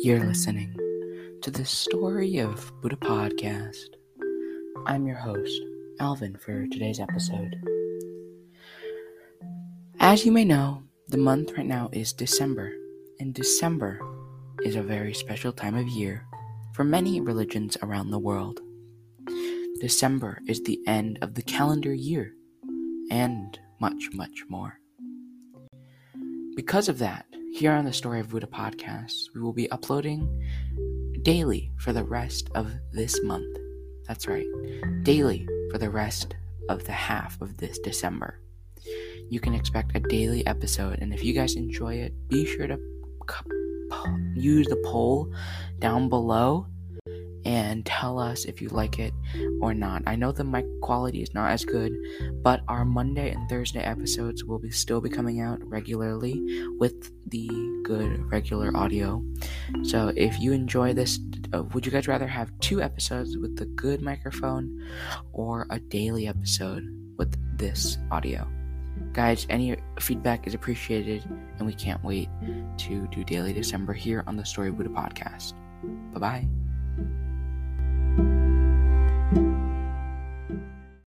You're listening to the Story of Buddha podcast. I'm your host, Alvin, for today's episode. As you may know, the month right now is December, and December is a very special time of year for many religions around the world. December is the end of the calendar year, and much, much more. Because of that, here on the Story of Buddha podcast, we will be uploading daily for the rest of this month. That's right, daily for the rest of the half of this December. You can expect a daily episode, and if you guys enjoy it, be sure to use the poll down below and tell us if you like it or not. I know the mic quality is not as good, but our Monday and Thursday episodes will be still be coming out regularly with the good regular audio. So if you enjoy this, uh, would you guys rather have two episodes with the good microphone or a daily episode with this audio? Guys, any feedback is appreciated, and we can't wait to do Daily December here on the Story Buddha podcast. Bye bye.